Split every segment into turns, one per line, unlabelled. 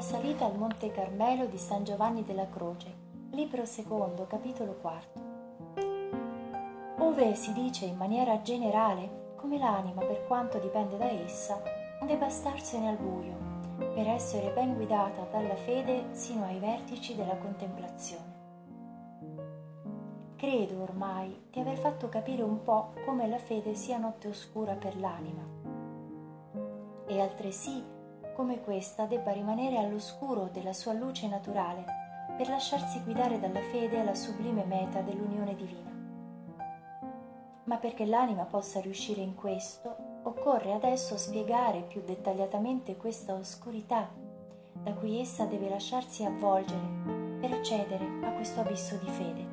La salita al Monte Carmelo di San Giovanni della Croce, libro secondo, capitolo quarto. Ove si dice in maniera generale come l'anima, per quanto dipende da essa, debba starsene al buio, per essere ben guidata dalla fede sino ai vertici della contemplazione. Credo ormai di aver fatto capire un po' come la fede sia notte oscura per l'anima e altresì come questa debba rimanere all'oscuro della sua luce naturale per lasciarsi guidare dalla fede alla sublime meta dell'unione divina. Ma perché l'anima possa riuscire in questo, occorre adesso spiegare più dettagliatamente questa oscurità da cui essa deve lasciarsi avvolgere per accedere a questo abisso di fede.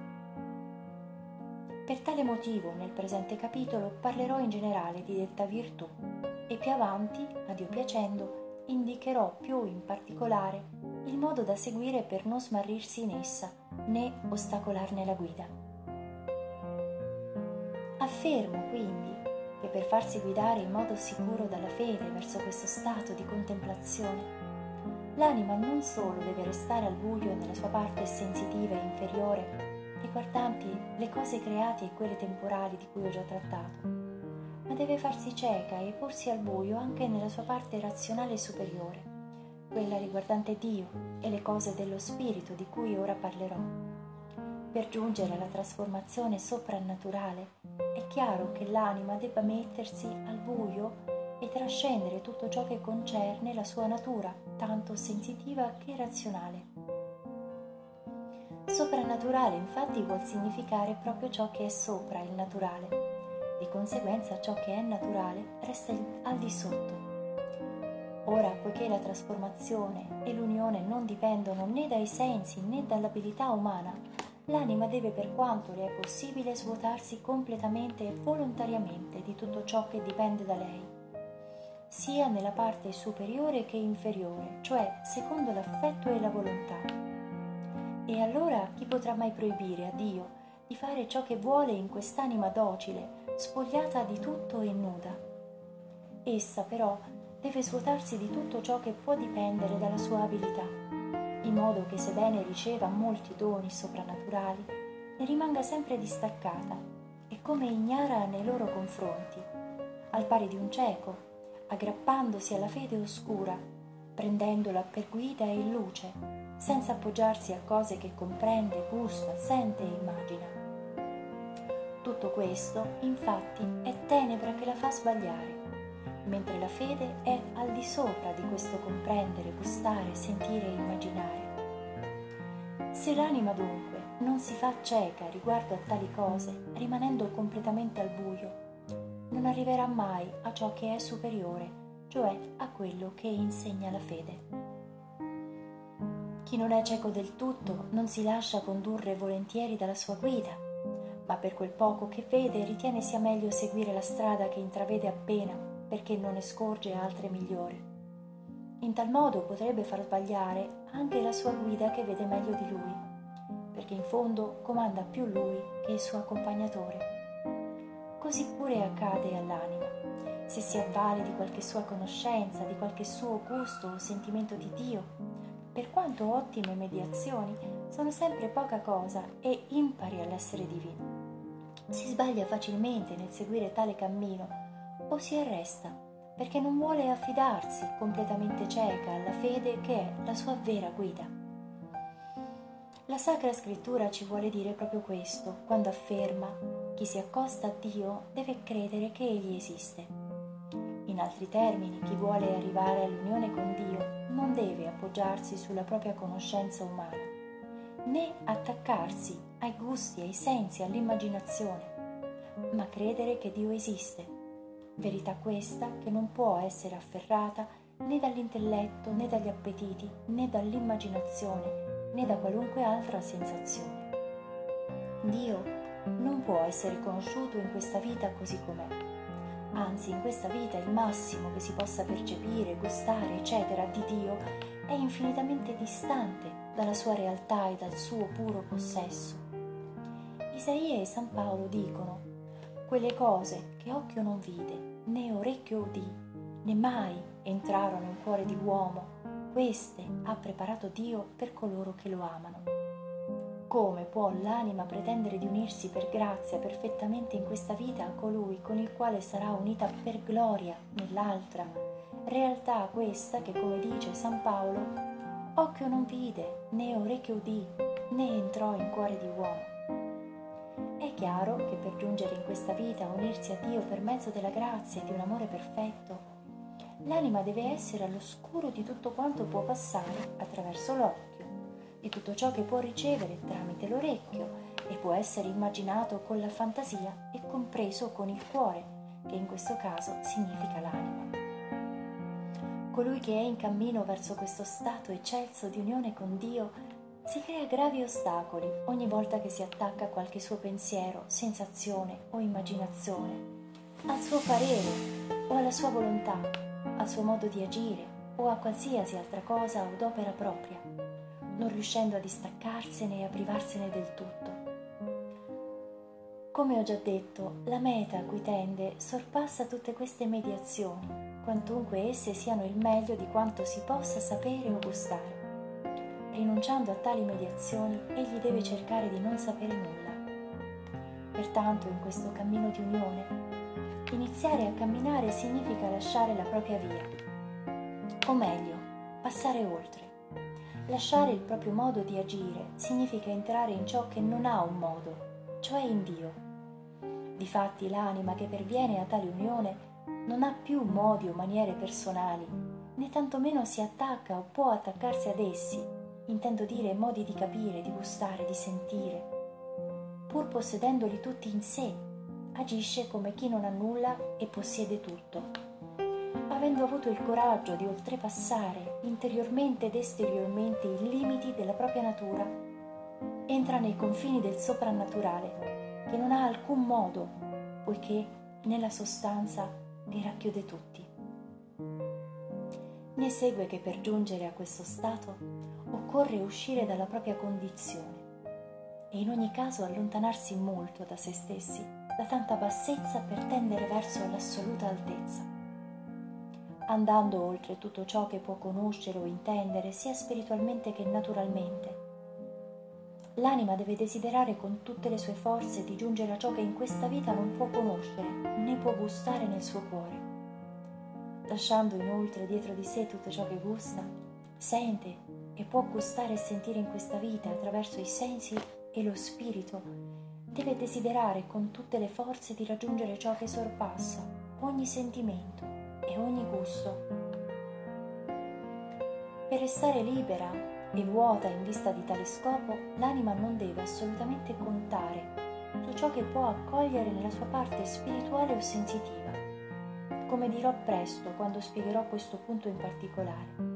Per tale motivo nel presente capitolo parlerò in generale di detta virtù e più avanti, a Dio piacendo, indicherò più in particolare il modo da seguire per non smarrirsi in essa né ostacolarne la guida. Affermo quindi che per farsi guidare in modo sicuro dalla fede verso questo stato di contemplazione, l'anima non solo deve restare al buio nella sua parte sensitiva e inferiore, riguardanti le cose create e quelle temporali di cui ho già trattato, ma deve farsi cieca e porsi al buio anche nella sua parte razionale superiore, quella riguardante Dio e le cose dello Spirito di cui ora parlerò. Per giungere alla trasformazione soprannaturale è chiaro che l'anima debba mettersi al buio e trascendere tutto ciò che concerne la sua natura, tanto sensitiva che razionale. Soprannaturale infatti vuol significare proprio ciò che è sopra il naturale. Di conseguenza ciò che è naturale resta al di sotto. Ora, poiché la trasformazione e l'unione non dipendono né dai sensi né dall'abilità umana, l'anima deve per quanto le è possibile svuotarsi completamente e volontariamente di tutto ciò che dipende da lei, sia nella parte superiore che inferiore, cioè secondo l'affetto e la volontà e allora chi potrà mai proibire a Dio di fare ciò che vuole in quest'anima docile, spogliata di tutto e nuda? Essa però deve svuotarsi di tutto ciò che può dipendere dalla sua abilità, in modo che sebbene riceva molti doni soprannaturali, ne rimanga sempre distaccata e come ignara nei loro confronti, al pari di un cieco, aggrappandosi alla fede oscura, prendendola per guida e luce senza appoggiarsi a cose che comprende, gusta, sente e immagina. Tutto questo, infatti, è tenebra che la fa sbagliare, mentre la fede è al di sopra di questo comprendere, gustare, sentire e immaginare. Se l'anima dunque non si fa cieca riguardo a tali cose, rimanendo completamente al buio, non arriverà mai a ciò che è superiore, cioè a quello che insegna la fede. Chi non è cieco del tutto non si lascia condurre volentieri dalla sua guida, ma per quel poco che vede ritiene sia meglio seguire la strada che intravede appena perché non ne scorge altre migliori. In tal modo potrebbe far sbagliare anche la sua guida che vede meglio di lui, perché in fondo comanda più lui che il suo accompagnatore. Così pure accade all'anima. Se si avvale di qualche sua conoscenza, di qualche suo gusto o sentimento di Dio, per quanto ottime mediazioni, sono sempre poca cosa e impari all'essere divino. Si sbaglia facilmente nel seguire tale cammino o si arresta perché non vuole affidarsi completamente cieca alla fede che è la sua vera guida. La Sacra Scrittura ci vuole dire proprio questo quando afferma chi si accosta a Dio deve credere che Egli esiste in altri termini, chi vuole arrivare all'unione con Dio non deve appoggiarsi sulla propria conoscenza umana, né attaccarsi ai gusti, ai sensi, all'immaginazione, ma credere che Dio esiste. Verità questa che non può essere afferrata né dall'intelletto, né dagli appetiti, né dall'immaginazione, né da qualunque altra sensazione. Dio non può essere conosciuto in questa vita così com'è Anzi, in questa vita il massimo che si possa percepire, gustare, eccetera, di Dio è infinitamente distante dalla sua realtà e dal suo puro possesso. Isaia e San Paolo dicono, quelle cose che occhio non vide, né orecchio udì, né mai entrarono nel cuore di uomo, queste ha preparato Dio per coloro che lo amano. Come può l'anima pretendere di unirsi per grazia perfettamente in questa vita a colui con il quale sarà unita per gloria nell'altra? Realtà questa che, come dice San Paolo, occhio non vide, né orecchio udì, né entrò in cuore di uomo. È chiaro che per giungere in questa vita a unirsi a Dio per mezzo della grazia e di un amore perfetto, l'anima deve essere all'oscuro di tutto quanto può passare attraverso l'occhio di tutto ciò che può ricevere tramite l'orecchio e può essere immaginato con la fantasia e compreso con il cuore, che in questo caso significa l'anima. Colui che è in cammino verso questo stato eccelso di unione con Dio si crea gravi ostacoli ogni volta che si attacca a qualche suo pensiero, sensazione o immaginazione, al suo parere o alla sua volontà, al suo modo di agire o a qualsiasi altra cosa o d'opera propria non riuscendo a distaccarsene e a privarsene del tutto. Come ho già detto, la meta a cui tende sorpassa tutte queste mediazioni, quantunque esse siano il meglio di quanto si possa sapere o gustare. Rinunciando a tali mediazioni, egli deve cercare di non sapere nulla. Pertanto, in questo cammino di unione, iniziare a camminare significa lasciare la propria via, o meglio, passare oltre Lasciare il proprio modo di agire significa entrare in ciò che non ha un modo, cioè in Dio. Difatti l'anima che perviene a tale unione non ha più modi o maniere personali, né tantomeno si attacca o può attaccarsi ad essi, intendo dire modi di capire, di gustare, di sentire. Pur possedendoli tutti in sé, agisce come chi non ha nulla e possiede tutto avendo avuto il coraggio di oltrepassare interiormente ed esteriormente i limiti della propria natura, entra nei confini del soprannaturale, che non ha alcun modo, poiché nella sostanza li racchiude tutti. Ne segue che per giungere a questo stato occorre uscire dalla propria condizione e in ogni caso allontanarsi molto da se stessi, da tanta bassezza per tendere verso l'assoluta altezza andando oltre tutto ciò che può conoscere o intendere, sia spiritualmente che naturalmente. L'anima deve desiderare con tutte le sue forze di giungere a ciò che in questa vita non può conoscere né può gustare nel suo cuore. Lasciando inoltre dietro di sé tutto ciò che gusta, sente e può gustare e sentire in questa vita attraverso i sensi e lo spirito, deve desiderare con tutte le forze di raggiungere ciò che sorpassa ogni sentimento e ogni gusto. Per restare libera e vuota in vista di tale scopo, l'anima non deve assolutamente contare su ciò che può accogliere nella sua parte spirituale o sensitiva, come dirò presto quando spiegherò questo punto in particolare.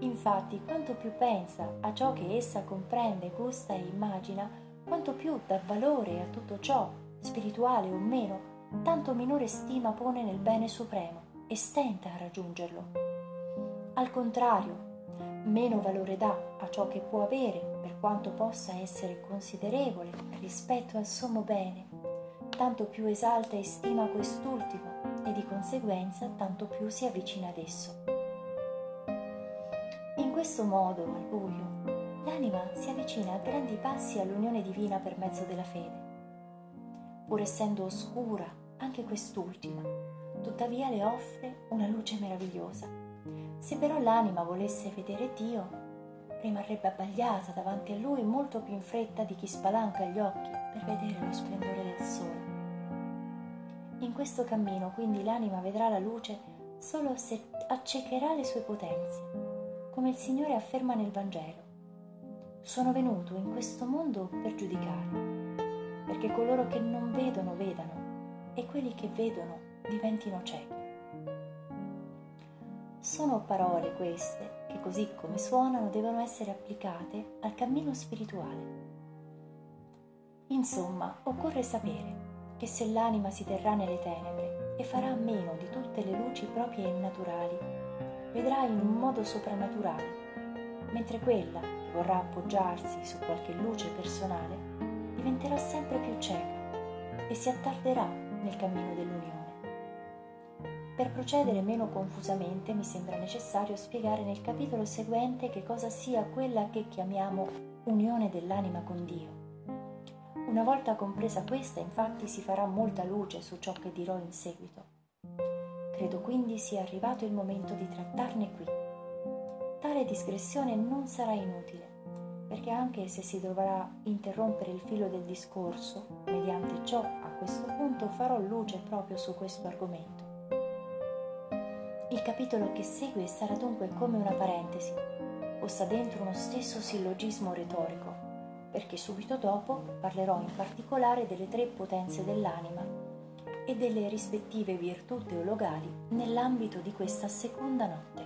Infatti, quanto più pensa a ciò che essa comprende, gusta e immagina, quanto più dà valore a tutto ciò, spirituale o meno, tanto minore stima pone nel bene supremo e stenta a raggiungerlo. Al contrario, meno valore dà a ciò che può avere per quanto possa essere considerevole rispetto al sommo bene, tanto più esalta e stima quest'ultimo e di conseguenza tanto più si avvicina ad esso. In questo modo, al buio, l'anima si avvicina a grandi passi all'unione divina per mezzo della fede. Pur essendo oscura anche quest'ultima, tuttavia le offre una luce meravigliosa. Se però l'anima volesse vedere Dio, rimarrebbe abbagliata davanti a lui molto più in fretta di chi spalanca gli occhi per vedere lo splendore del sole. In questo cammino quindi l'anima vedrà la luce solo se accecherà le sue potenze, come il Signore afferma nel Vangelo. Sono venuto in questo mondo per giudicare, perché coloro che non vedono vedano e quelli che vedono diventino ciechi. Sono parole queste che così come suonano devono essere applicate al cammino spirituale. Insomma, occorre sapere che se l'anima si terrà nelle tenebre e farà meno di tutte le luci proprie e naturali, vedrà in un modo soprannaturale, mentre quella che vorrà appoggiarsi su qualche luce personale diventerà sempre più cieca e si attarderà nel cammino dell'unione. Per procedere meno confusamente mi sembra necessario spiegare nel capitolo seguente che cosa sia quella che chiamiamo unione dell'anima con Dio. Una volta compresa questa, infatti, si farà molta luce su ciò che dirò in seguito. Credo quindi sia arrivato il momento di trattarne qui. Tale discrezione non sarà inutile, perché anche se si dovrà interrompere il filo del discorso, mediante ciò a questo punto farò luce proprio su questo argomento. Capitolo che segue sarà dunque come una parentesi, posta dentro uno stesso sillogismo retorico, perché subito dopo parlerò in particolare delle tre potenze dell'anima e delle rispettive virtù teologali nell'ambito di questa seconda notte.